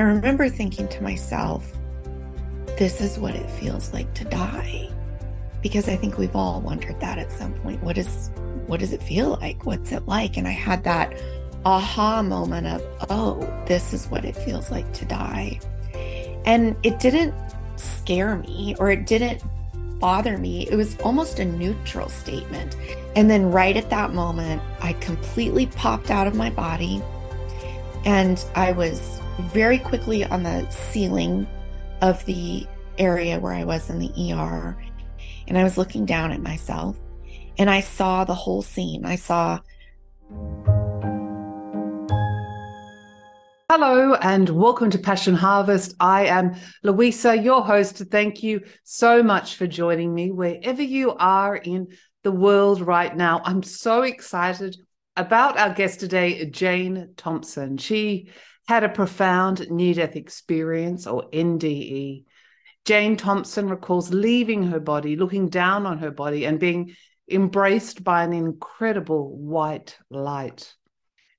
I remember thinking to myself, this is what it feels like to die. Because I think we've all wondered that at some point. What is what does it feel like? What's it like? And I had that aha moment of, oh, this is what it feels like to die. And it didn't scare me or it didn't bother me. It was almost a neutral statement. And then right at that moment, I completely popped out of my body and I was very quickly on the ceiling of the area where I was in the ER. And I was looking down at myself and I saw the whole scene. I saw Hello and welcome to Passion Harvest. I am Luisa, your host. Thank you so much for joining me wherever you are in the world right now. I'm so excited about our guest today, Jane Thompson. She had a profound near death experience, or NDE. Jane Thompson recalls leaving her body, looking down on her body, and being embraced by an incredible white light.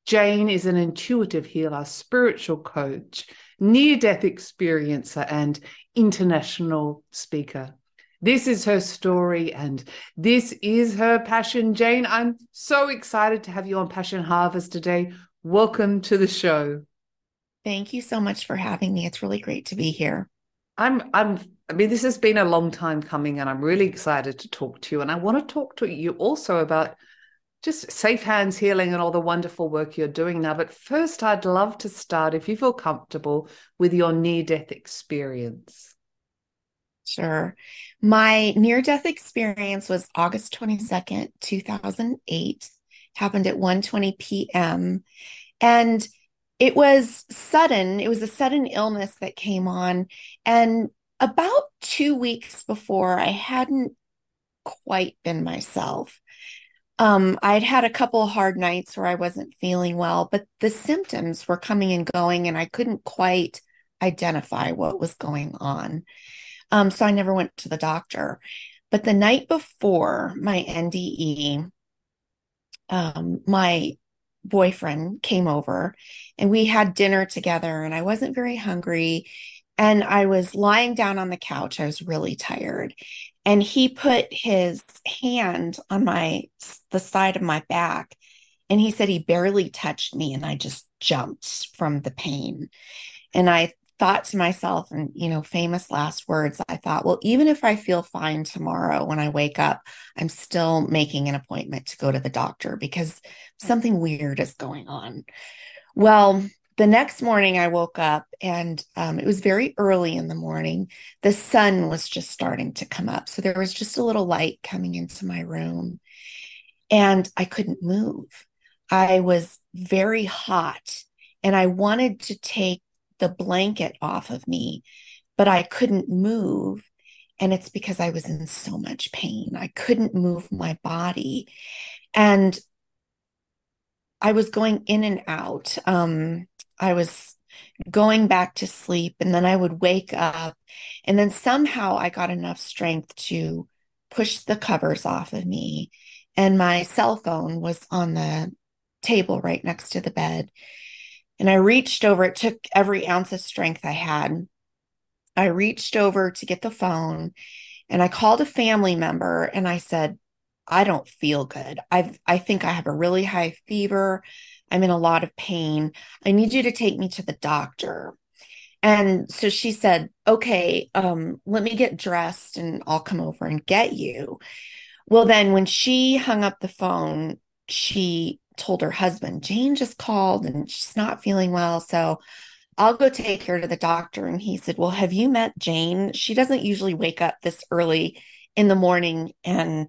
Jane is an intuitive healer, spiritual coach, near death experiencer, and international speaker. This is her story and this is her passion. Jane, I'm so excited to have you on Passion Harvest today. Welcome to the show. Thank you so much for having me. It's really great to be here. I'm I'm I mean this has been a long time coming and I'm really excited to talk to you and I want to talk to you also about just safe hands healing and all the wonderful work you're doing now. But first, I'd love to start, if you feel comfortable, with your near death experience. Sure. My near death experience was August 22nd, 2008, happened at 1:20 p.m. And it was sudden, it was a sudden illness that came on and about 2 weeks before I hadn't quite been myself. Um, I'd had a couple hard nights where I wasn't feeling well, but the symptoms were coming and going, and I couldn't quite identify what was going on. Um, so I never went to the doctor. But the night before my NDE, um, my boyfriend came over and we had dinner together, and I wasn't very hungry. And I was lying down on the couch. I was really tired and he put his hand on my the side of my back and he said he barely touched me and i just jumped from the pain and i thought to myself and you know famous last words i thought well even if i feel fine tomorrow when i wake up i'm still making an appointment to go to the doctor because something weird is going on well the next morning I woke up and um, it was very early in the morning. The sun was just starting to come up. So there was just a little light coming into my room and I couldn't move. I was very hot and I wanted to take the blanket off of me, but I couldn't move. And it's because I was in so much pain. I couldn't move my body. And I was going in and out. Um, I was going back to sleep and then I would wake up and then somehow I got enough strength to push the covers off of me and my cell phone was on the table right next to the bed and I reached over it took every ounce of strength I had I reached over to get the phone and I called a family member and I said I don't feel good I I think I have a really high fever I'm in a lot of pain. I need you to take me to the doctor. And so she said, okay, um, let me get dressed and I'll come over and get you. Well, then when she hung up the phone, she told her husband, Jane just called and she's not feeling well. So I'll go take her to the doctor. And he said, Well, have you met Jane? She doesn't usually wake up this early in the morning and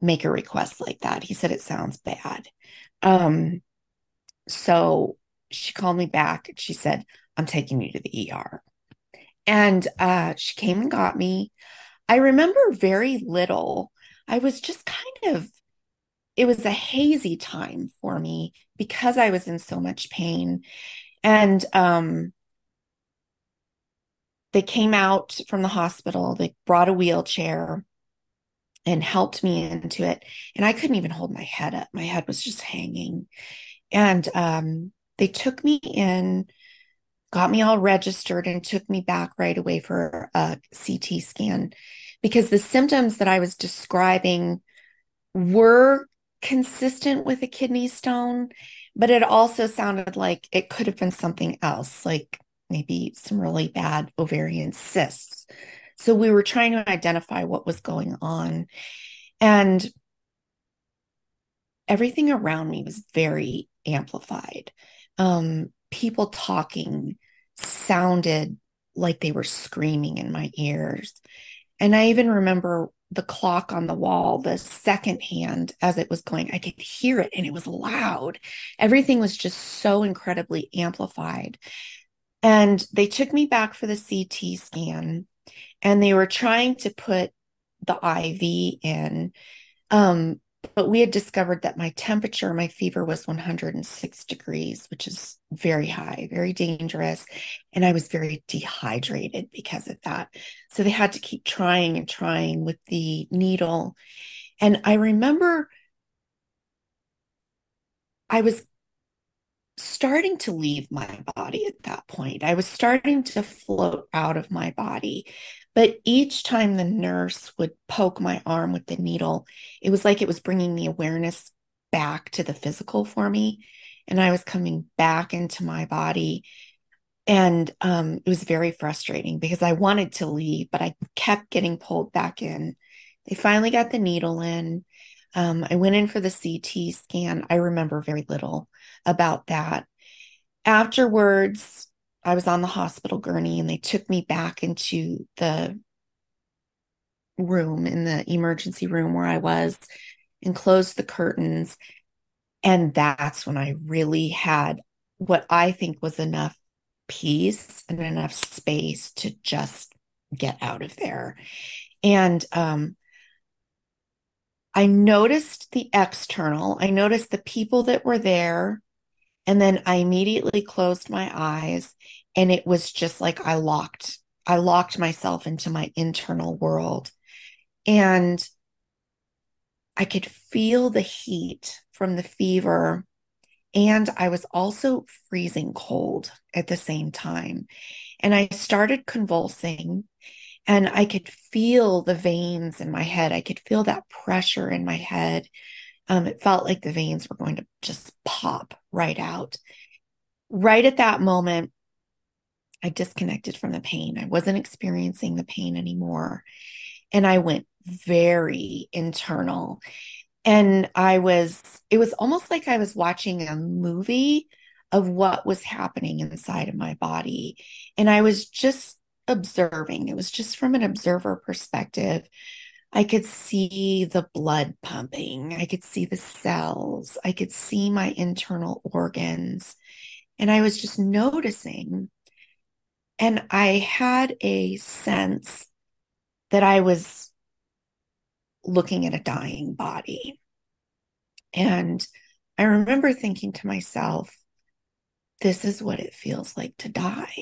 make a request like that. He said, It sounds bad. Um, so she called me back and she said, I'm taking you to the ER. And uh, she came and got me. I remember very little. I was just kind of, it was a hazy time for me because I was in so much pain. And um, they came out from the hospital, they brought a wheelchair and helped me into it. And I couldn't even hold my head up. My head was just hanging. And um, they took me in got me all registered and took me back right away for a CT scan because the symptoms that I was describing were consistent with a kidney stone, but it also sounded like it could have been something else, like maybe some really bad ovarian cysts. So we were trying to identify what was going on. And everything around me was very amplified. Um, people talking sounded like they were screaming in my ears. And I even remember the clock on the wall, the second hand as it was going, I could hear it and it was loud. Everything was just so incredibly amplified. And they took me back for the CT scan and they were trying to put the IV in. Um, but we had discovered that my temperature, my fever was 106 degrees, which is very high, very dangerous. And I was very dehydrated because of that. So they had to keep trying and trying with the needle. And I remember I was starting to leave my body at that point. I was starting to float out of my body. But each time the nurse would poke my arm with the needle, it was like it was bringing the awareness back to the physical for me. And I was coming back into my body. And um, it was very frustrating because I wanted to leave, but I kept getting pulled back in. They finally got the needle in. Um, I went in for the CT scan. I remember very little about that. Afterwards, I was on the hospital gurney and they took me back into the room in the emergency room where I was and closed the curtains. And that's when I really had what I think was enough peace and enough space to just get out of there. And um, I noticed the external, I noticed the people that were there and then I immediately closed my eyes and it was just like I locked I locked myself into my internal world. And I could feel the heat from the fever and I was also freezing cold at the same time. And I started convulsing and I could feel the veins in my head. I could feel that pressure in my head. Um, it felt like the veins were going to just pop right out. Right at that moment, I disconnected from the pain. I wasn't experiencing the pain anymore. And I went very internal. And I was, it was almost like I was watching a movie of what was happening inside of my body. And I was just observing. It was just from an observer perspective I could see the blood pumping. I could see the cells. I could see my internal organs. And I was just noticing. And I had a sense that I was looking at a dying body. And I remember thinking to myself, this is what it feels like to die.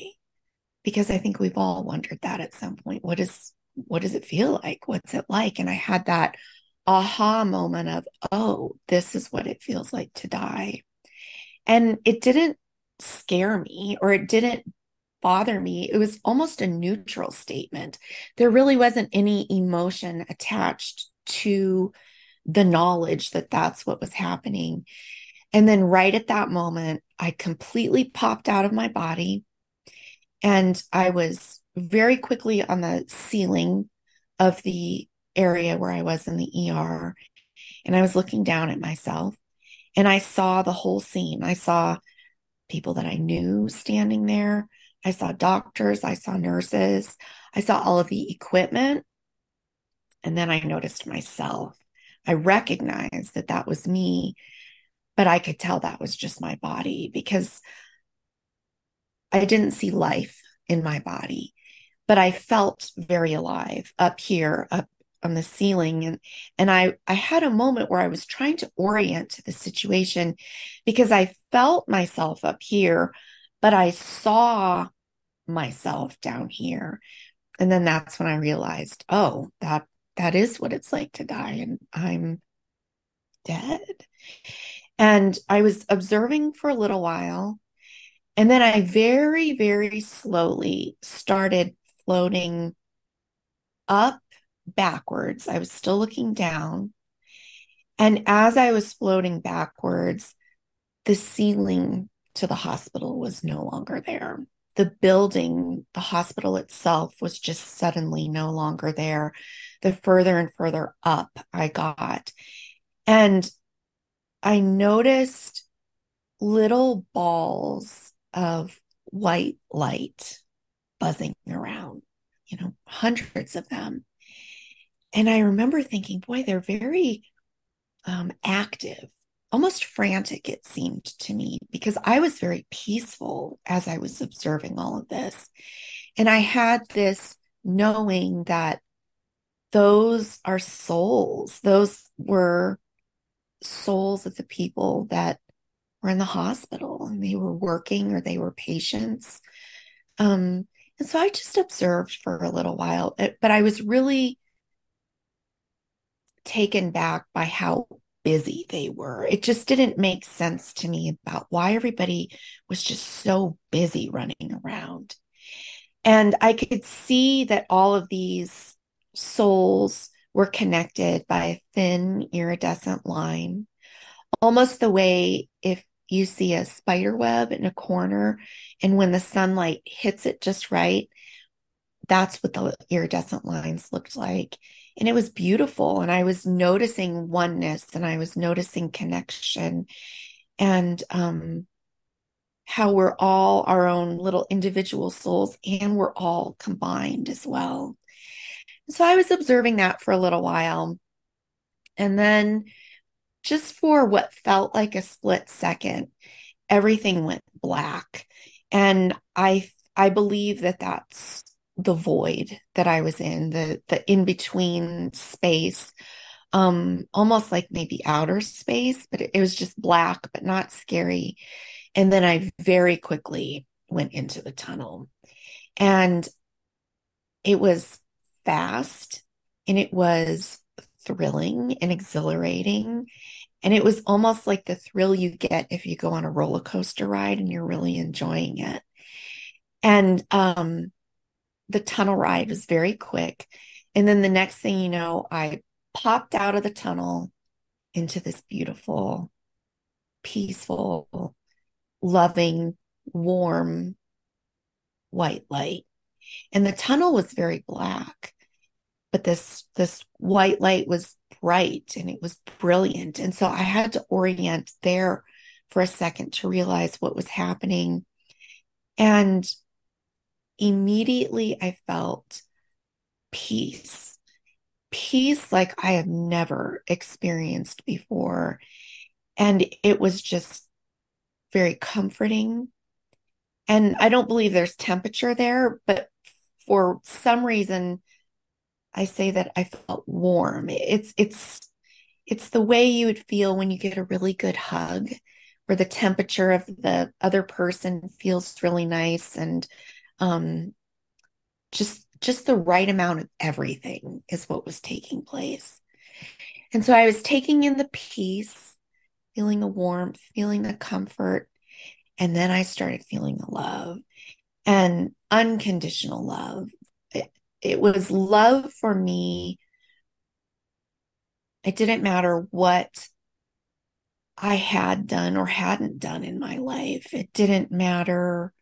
Because I think we've all wondered that at some point. What is what does it feel like? What's it like? And I had that aha moment of, oh, this is what it feels like to die. And it didn't scare me or it didn't bother me. It was almost a neutral statement. There really wasn't any emotion attached to the knowledge that that's what was happening. And then, right at that moment, I completely popped out of my body and I was very quickly on the ceiling of the area where I was in the ER. And I was looking down at myself and I saw the whole scene. I saw people that I knew standing there. I saw doctors. I saw nurses. I saw all of the equipment. And then I noticed myself. I recognized that that was me, but I could tell that was just my body because I didn't see life in my body but I felt very alive up here, up on the ceiling. And and I I had a moment where I was trying to orient the situation because I felt myself up here, but I saw myself down here. And then that's when I realized, oh, that that is what it's like to die. And I'm dead. And I was observing for a little while. And then I very, very slowly started floating up backwards. I was still looking down. And as I was floating backwards, the ceiling to the hospital was no longer there. The building, the hospital itself was just suddenly no longer there. The further and further up I got. And I noticed little balls of white light buzzing around, you know, hundreds of them. And I remember thinking, boy, they're very um, active, almost frantic, it seemed to me, because I was very peaceful as I was observing all of this. And I had this knowing that those are souls, those were souls of the people that were in the hospital and they were working or they were patients. Um, and so I just observed for a little while, eh, but I was really taken back by how busy they were. It just didn't make sense to me about why everybody was just so busy running around. And I could see that all of these souls were connected by a thin iridescent line, almost the way if you see a spider web in a corner, and when the sunlight hits it just right, that's what the iridescent lines looked like. And it was beautiful and i was noticing oneness and i was noticing connection and um how we're all our own little individual souls and we're all combined as well. So i was observing that for a little while and then just for what felt like a split second everything went black and i i believe that that's the void that I was in, the the in between space, um, almost like maybe outer space, but it, it was just black, but not scary. And then I very quickly went into the tunnel, and it was fast, and it was thrilling and exhilarating. And it was almost like the thrill you get if you go on a roller coaster ride and you're really enjoying it. And um, the tunnel ride was very quick. And then the next thing you know, I popped out of the tunnel into this beautiful, peaceful, loving, warm white light. And the tunnel was very black, but this this white light was bright and it was brilliant. And so I had to orient there for a second to realize what was happening. And immediately I felt peace, peace like I have never experienced before. And it was just very comforting. And I don't believe there's temperature there, but for some reason, I say that I felt warm. It's, it's, it's the way you would feel when you get a really good hug where the temperature of the other person feels really nice and um, just just the right amount of everything is what was taking place. And so I was taking in the peace, feeling the warmth, feeling the comfort, and then I started feeling the love and unconditional love. It, was love for me. It didn't matter what I had done or hadn't done in my life. It didn't matter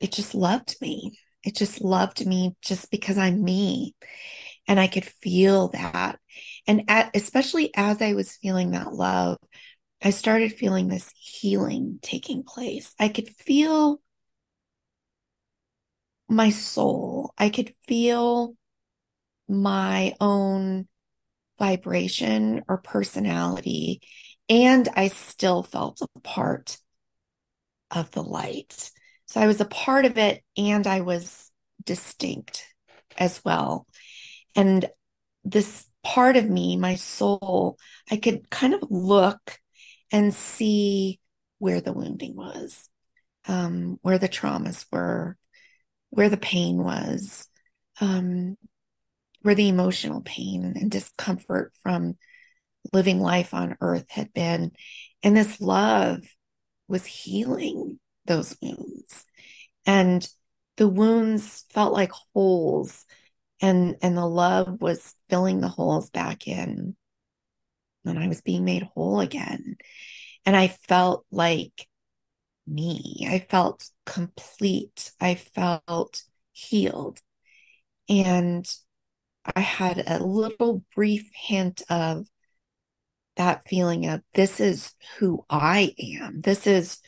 it just loved me. It just loved me just because I'm me. And I could feel that. And at, especially as I was feeling that love, I started feeling this healing taking place. I could feel my soul. I could feel my own vibration or personality. And I still felt a part of the light. So I was a part of it and I was distinct as well. And this part of me, my soul, I could kind of look and see where the wounding was, um, where the traumas were, where the pain was, um, where the emotional pain and discomfort from living life on earth had been. And this love was healing those wounds. And the wounds felt like holes and and the love was filling the holes back in and I was being made whole again. And I felt like me. I felt complete. I felt healed. And I had a little brief hint of that feeling of this is who I am. This is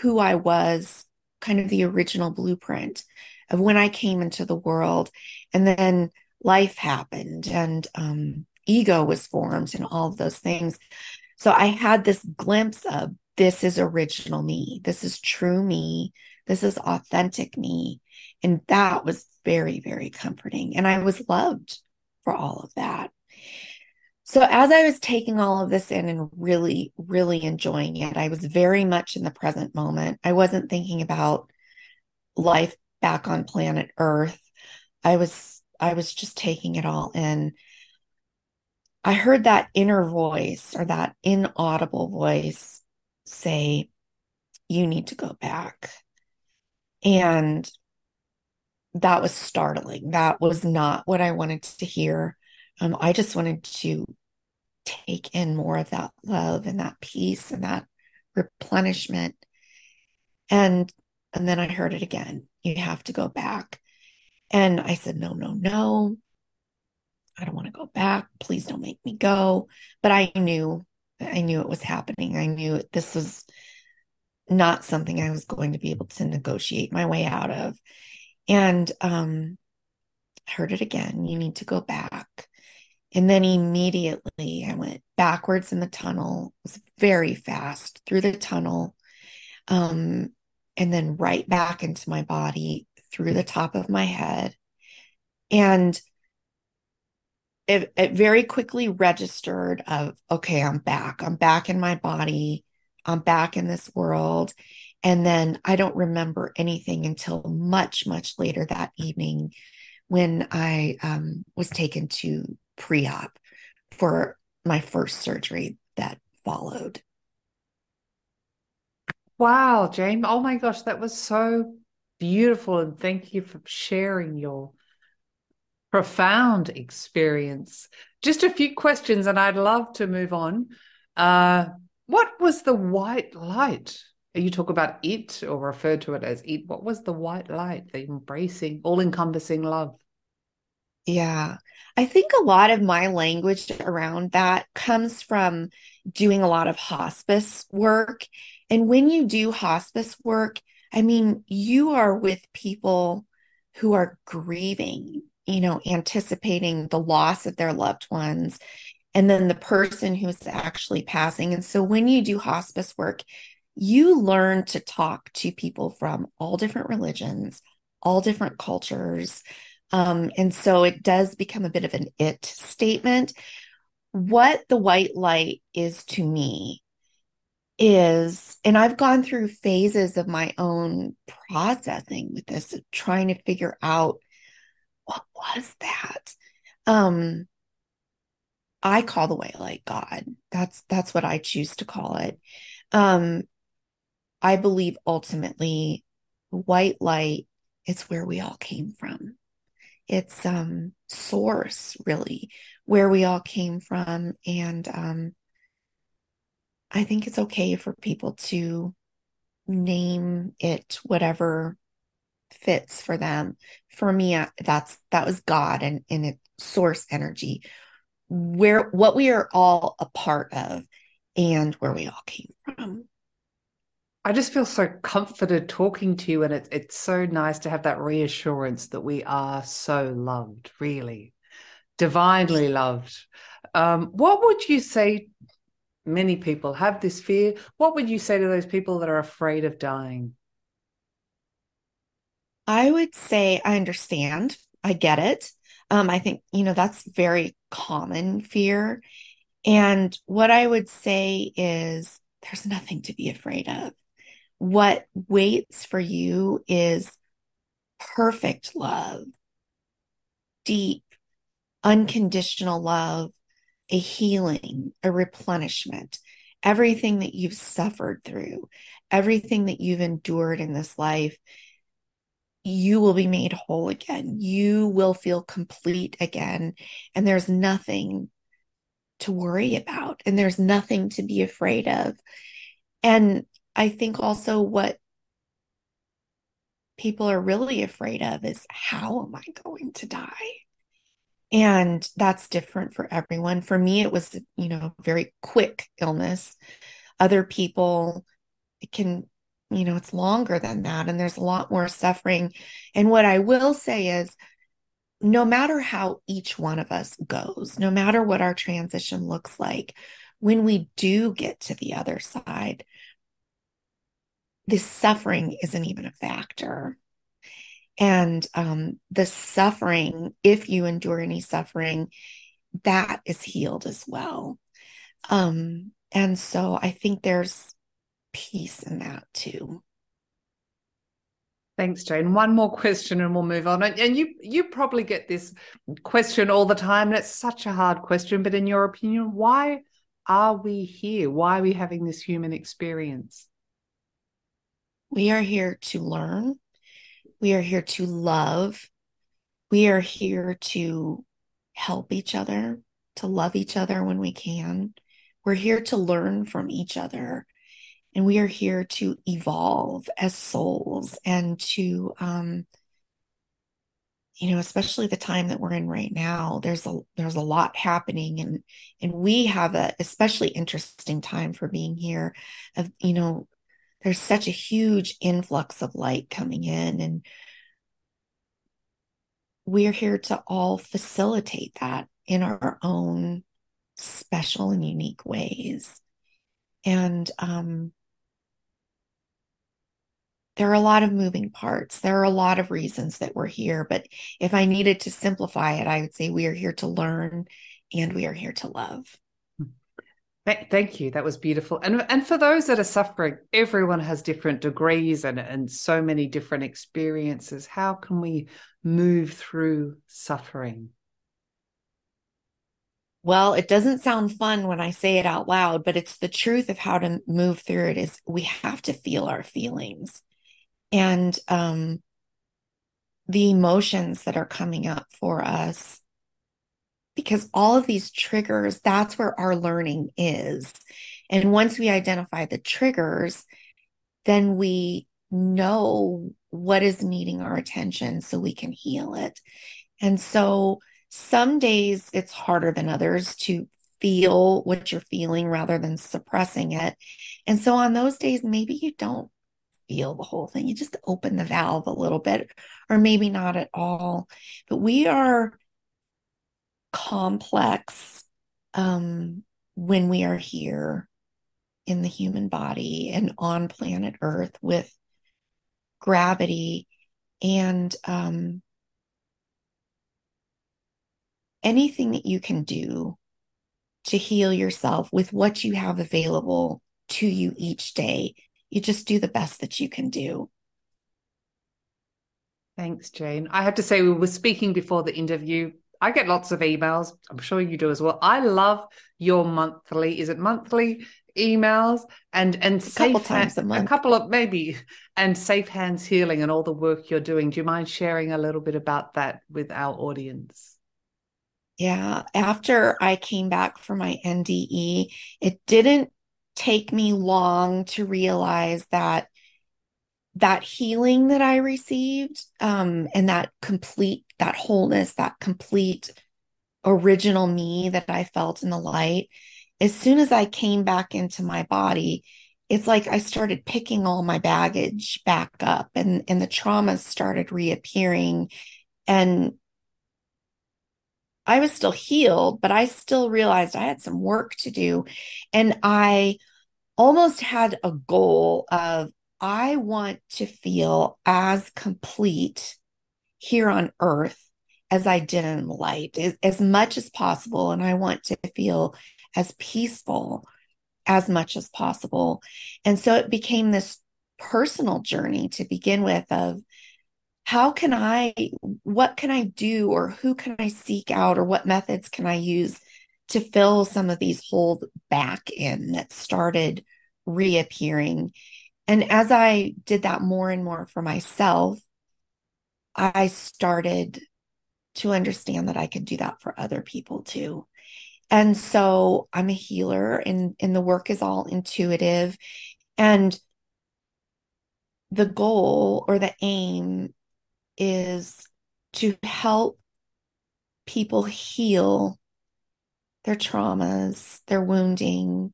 who I was, kind of the original blueprint of when I came into the world. And then life happened and um, ego was formed and all of those things. So I had this glimpse of this is original me. This is true me. This is authentic me. And that was very, very comforting. And I was loved for all of that. So, as I was taking all of this in and really, really enjoying it, I was very much in the present moment. I wasn't thinking about life back on planet Earth. I was, I was just taking it all in. I heard that inner voice or that inaudible voice say, You need to go back. And that was startling. That was not what I wanted to hear. Um, I just wanted to take in more of that love and that peace and that replenishment. And and then I heard it again. You have to go back. And I said, no, no, no. I don't want to go back. Please don't make me go. But I knew, I knew it was happening. I knew this was not something I was going to be able to negotiate my way out of. And um, I heard it again. You need to go back. And then immediately I went backwards in the tunnel. It was very fast through the tunnel. Um, and then right back into my body through the top of my head. And it, it very quickly registered of okay i'm back. I'm back in my body. I'm back in this world. And then i don't remember anything until much much later that evening when i um, was taken to pre-op for my first surgery that followed. Wow jane oh my gosh that was so beautiful. And thank you for sharing your profound experience. Just a few questions, and I'd love to move on. Uh, what was the white light? You talk about it or refer to it as it. What was the white light, the embracing, all encompassing love? Yeah. I think a lot of my language around that comes from doing a lot of hospice work. And when you do hospice work, I mean, you are with people who are grieving you know, anticipating the loss of their loved ones and then the person who's actually passing. And so when you do hospice work, you learn to talk to people from all different religions, all different cultures. Um, and so it does become a bit of an it statement. What the white light is to me is, and I've gone through phases of my own processing with this, trying to figure out what was that? Um, I call the way light God. That's that's what I choose to call it. Um, I believe ultimately white light is where we all came from. It's um source really where we all came from and um I think it's okay for people to name it whatever fits for them. For me, that's that was God and in its source energy, where what we are all a part of and where we all came from. I just feel so comforted talking to you, and it's it's so nice to have that reassurance that we are so loved, really, divinely loved. Um, what would you say? Many people have this fear. What would you say to those people that are afraid of dying? I would say I understand. I get it. Um, I think, you know, that's very common fear. And what I would say is there's nothing to be afraid of. What waits for you is perfect love, deep, unconditional love a healing, a replenishment. Everything that you've suffered through, everything that you've endured in this life, you will be made whole again. You will feel complete again. And there's nothing to worry about, and there's nothing to be afraid of. And I think also what people are really afraid of is how am I going to die? And that's different for everyone. For me, it was, you know, very quick illness. Other people, it can, you know, it's longer than that. And there's a lot more suffering. And what I will say is, no matter how each one of us goes, no matter what our transition looks like, when we do get to the other side, the suffering isn't even a factor. And um, the suffering, if you endure any suffering, that is healed as well. Um, and so I think there's peace in that too. Thanks, Jane. One more question and we'll move on. And you you probably get this question all the time, and it's such a hard question, but in your opinion, why are we here? Why are we having this human experience? We are here to learn. We are here to love. We are here to help each other, to love each other when we can. We're here to learn from each other. And we are here to evolve as souls and to, um, you know, especially the time that we're in right now, there's a there's a lot happening, and and we have a especially interesting time for being here. Of you know, there's such a huge influx of light coming in and we're here to all facilitate that in our own special and unique ways and um, there are a lot of moving parts there are a lot of reasons that we're here but if i needed to simplify it i would say we are here to learn and we are here to love Thank you. That was beautiful. And and for those that are suffering, everyone has different degrees and, and so many different experiences. How can we move through suffering? Well, it doesn't sound fun when I say it out loud, but it's the truth of how to move through it is we have to feel our feelings and um, the emotions that are coming up for us because all of these triggers, that's where our learning is. And once we identify the triggers, then we know what is needing our attention so we can heal it. And so some days it's harder than others to feel what you're feeling rather than suppressing it. And so on those days, maybe you don't feel the whole thing. You just open the valve a little bit, or maybe not at all. But we are complex um, when we are here in the human body and on planet Earth with gravity and um, anything that you can do to heal yourself with what you have available to you each day. You just do the best that you can do. Thanks, Jane. I have to say, we were speaking before the interview I get lots of emails. I'm sure you do as well. I love your monthly. Is it monthly emails and and a couple times a month, a couple of maybe and safe hands healing and all the work you're doing. Do you mind sharing a little bit about that with our audience? Yeah, after I came back from my NDE, it didn't take me long to realize that that healing that I received um, and that complete, that wholeness, that complete original me that I felt in the light, as soon as I came back into my body, it's like I started picking all my baggage back up and, and the traumas started reappearing. And I was still healed, but I still realized I had some work to do. And I almost had a goal of I want to feel as complete here on earth as I did in light, as, as much as possible. And I want to feel as peaceful as much as possible. And so it became this personal journey to begin with of how can I, what can I do, or who can I seek out, or what methods can I use to fill some of these holes back in that started reappearing. And as I did that more and more for myself, I started to understand that I could do that for other people too. And so I'm a healer and, and the work is all intuitive. And the goal or the aim is to help people heal their traumas, their wounding,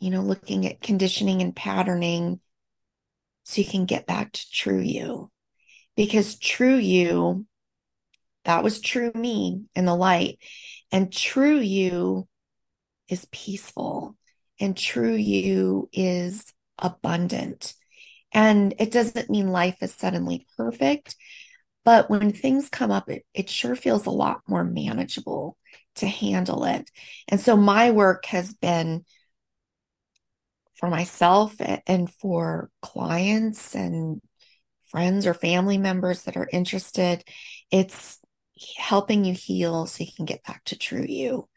you know, looking at conditioning and patterning so you can get back to true you. Because true you, that was true me in the light. And true you is peaceful, and true you is abundant. And it doesn't mean life is suddenly perfect, but when things come up, it, it sure feels a lot more manageable to handle it. And so my work has been for myself and for clients and friends or family members that are interested. It's helping you heal so you can get back to true you.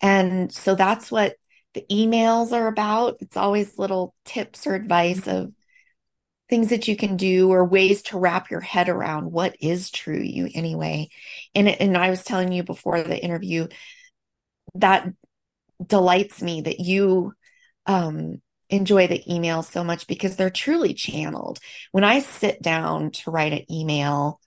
And so that's what the emails are about. It's always little tips or advice of things that you can do or ways to wrap your head around what is true you anyway. And and I was telling you before the interview that delights me that you um enjoy the emails so much because they're truly channeled. When I sit down to write an email,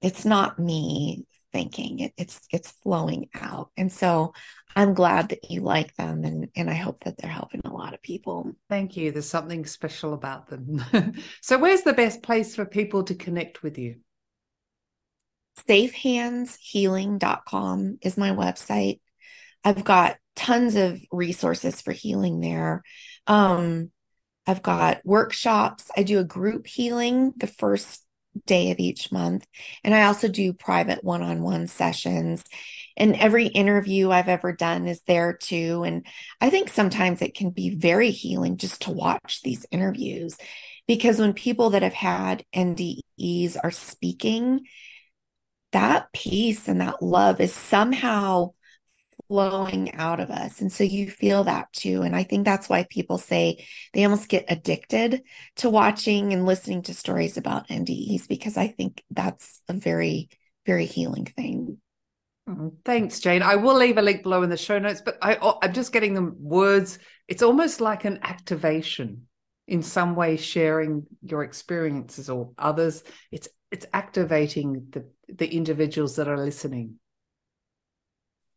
it's not me thinking. It, it's it's flowing out. And so i'm glad that you like them and and i hope that they're helping a lot of people. Thank you. There's something special about them. So where's the best place for people to connect with you? Safehandshealing.com is my website. I've got tons of resources for healing there. Um i've got workshops. I do a group healing the first day of each month. And I also do private one on one sessions. And every interview I've ever done is there too. And I think sometimes it can be very healing just to watch these interviews because when people that have had NDEs are speaking, that peace and that love is somehow flowing out of us. And so you feel that too. And I think that's why people say they almost get addicted to watching and listening to stories about NDEs because I think that's a very, very healing thing. Mm, thanks, Jane. I will leave a link below in the show notes, but I, oh, I'm just getting the words. It's almost like an activation in some way, sharing your experiences or others. It's it's activating the the individuals that are listening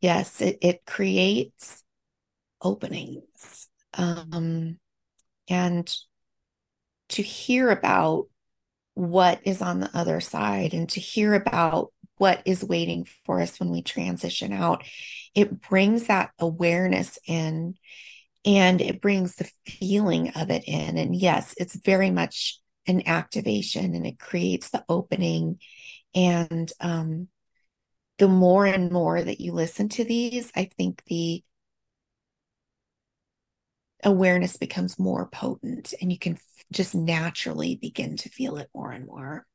yes, it, it creates openings. Um, and to hear about what is on the other side and to hear about what is waiting for us when we transition out, it brings that awareness in and it brings the feeling of it in. And yes, it's very much an activation and it creates the opening and um, the more and more that you listen to these, I think the awareness becomes more potent and you can just naturally begin to feel it more and more.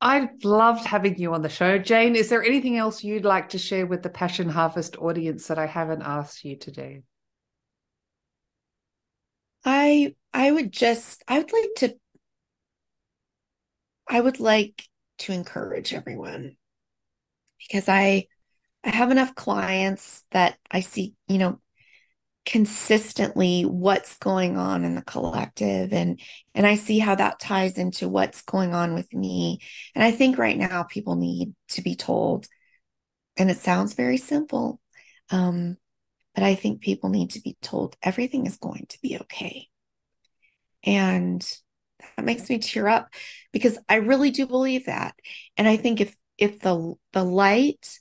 I've loved having you on the show. Jane, is there anything else you'd like to share with the Passion Harvest audience that I haven't asked you today? I I would just I would like to I would like to encourage everyone because I I have enough clients that I see, you know, consistently what's going on in the collective and and I see how that ties into what's going on with me. And I think right now people need to be told and it sounds very simple. Um but I think people need to be told everything is going to be okay. And that makes me tear up because I really do believe that. And I think if if the the light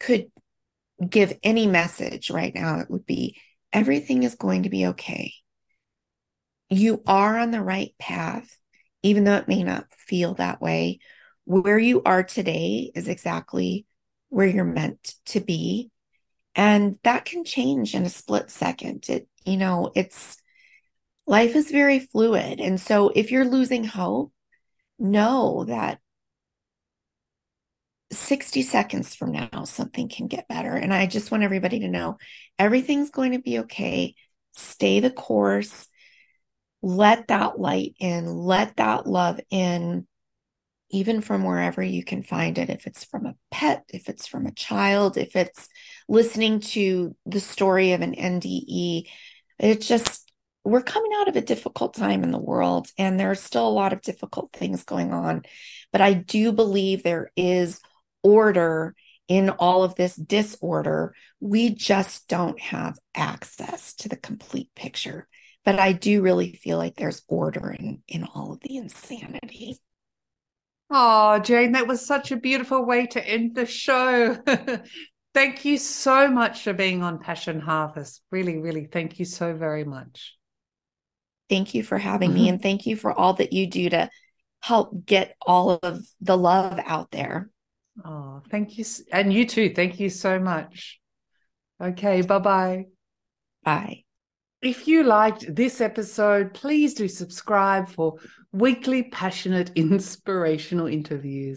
could give any message right now, it would be everything is going to be okay. You are on the right path, even though it may not feel that way. Where you are today is exactly where you're meant to be. And that can change in a split second. It, you know, it's life is very fluid. And so if you're losing hope, know that 60 seconds from now, something can get better. And I just want everybody to know everything's going to be okay. Stay the course. Let that light in, let that love in, even from wherever you can find it. If it's from a pet, if it's from a child, if it's listening to the story of an NDE, it just, we're coming out of a difficult time in the world, and there's still a lot of difficult things going on. But I do believe there is order in all of this disorder. We just don't have access to the complete picture. But I do really feel like there's order in, in all of the insanity. Oh, Jane, that was such a beautiful way to end the show. thank you so much for being on Passion Harvest. Really, really, thank you so very much. Thank you for having me, mm-hmm. and thank you for all that you do to help get all of the love out there. Oh, thank you. And you too. Thank you so much. Okay, bye-bye. Bye. If you liked this episode, please do subscribe for weekly passionate inspirational interviews.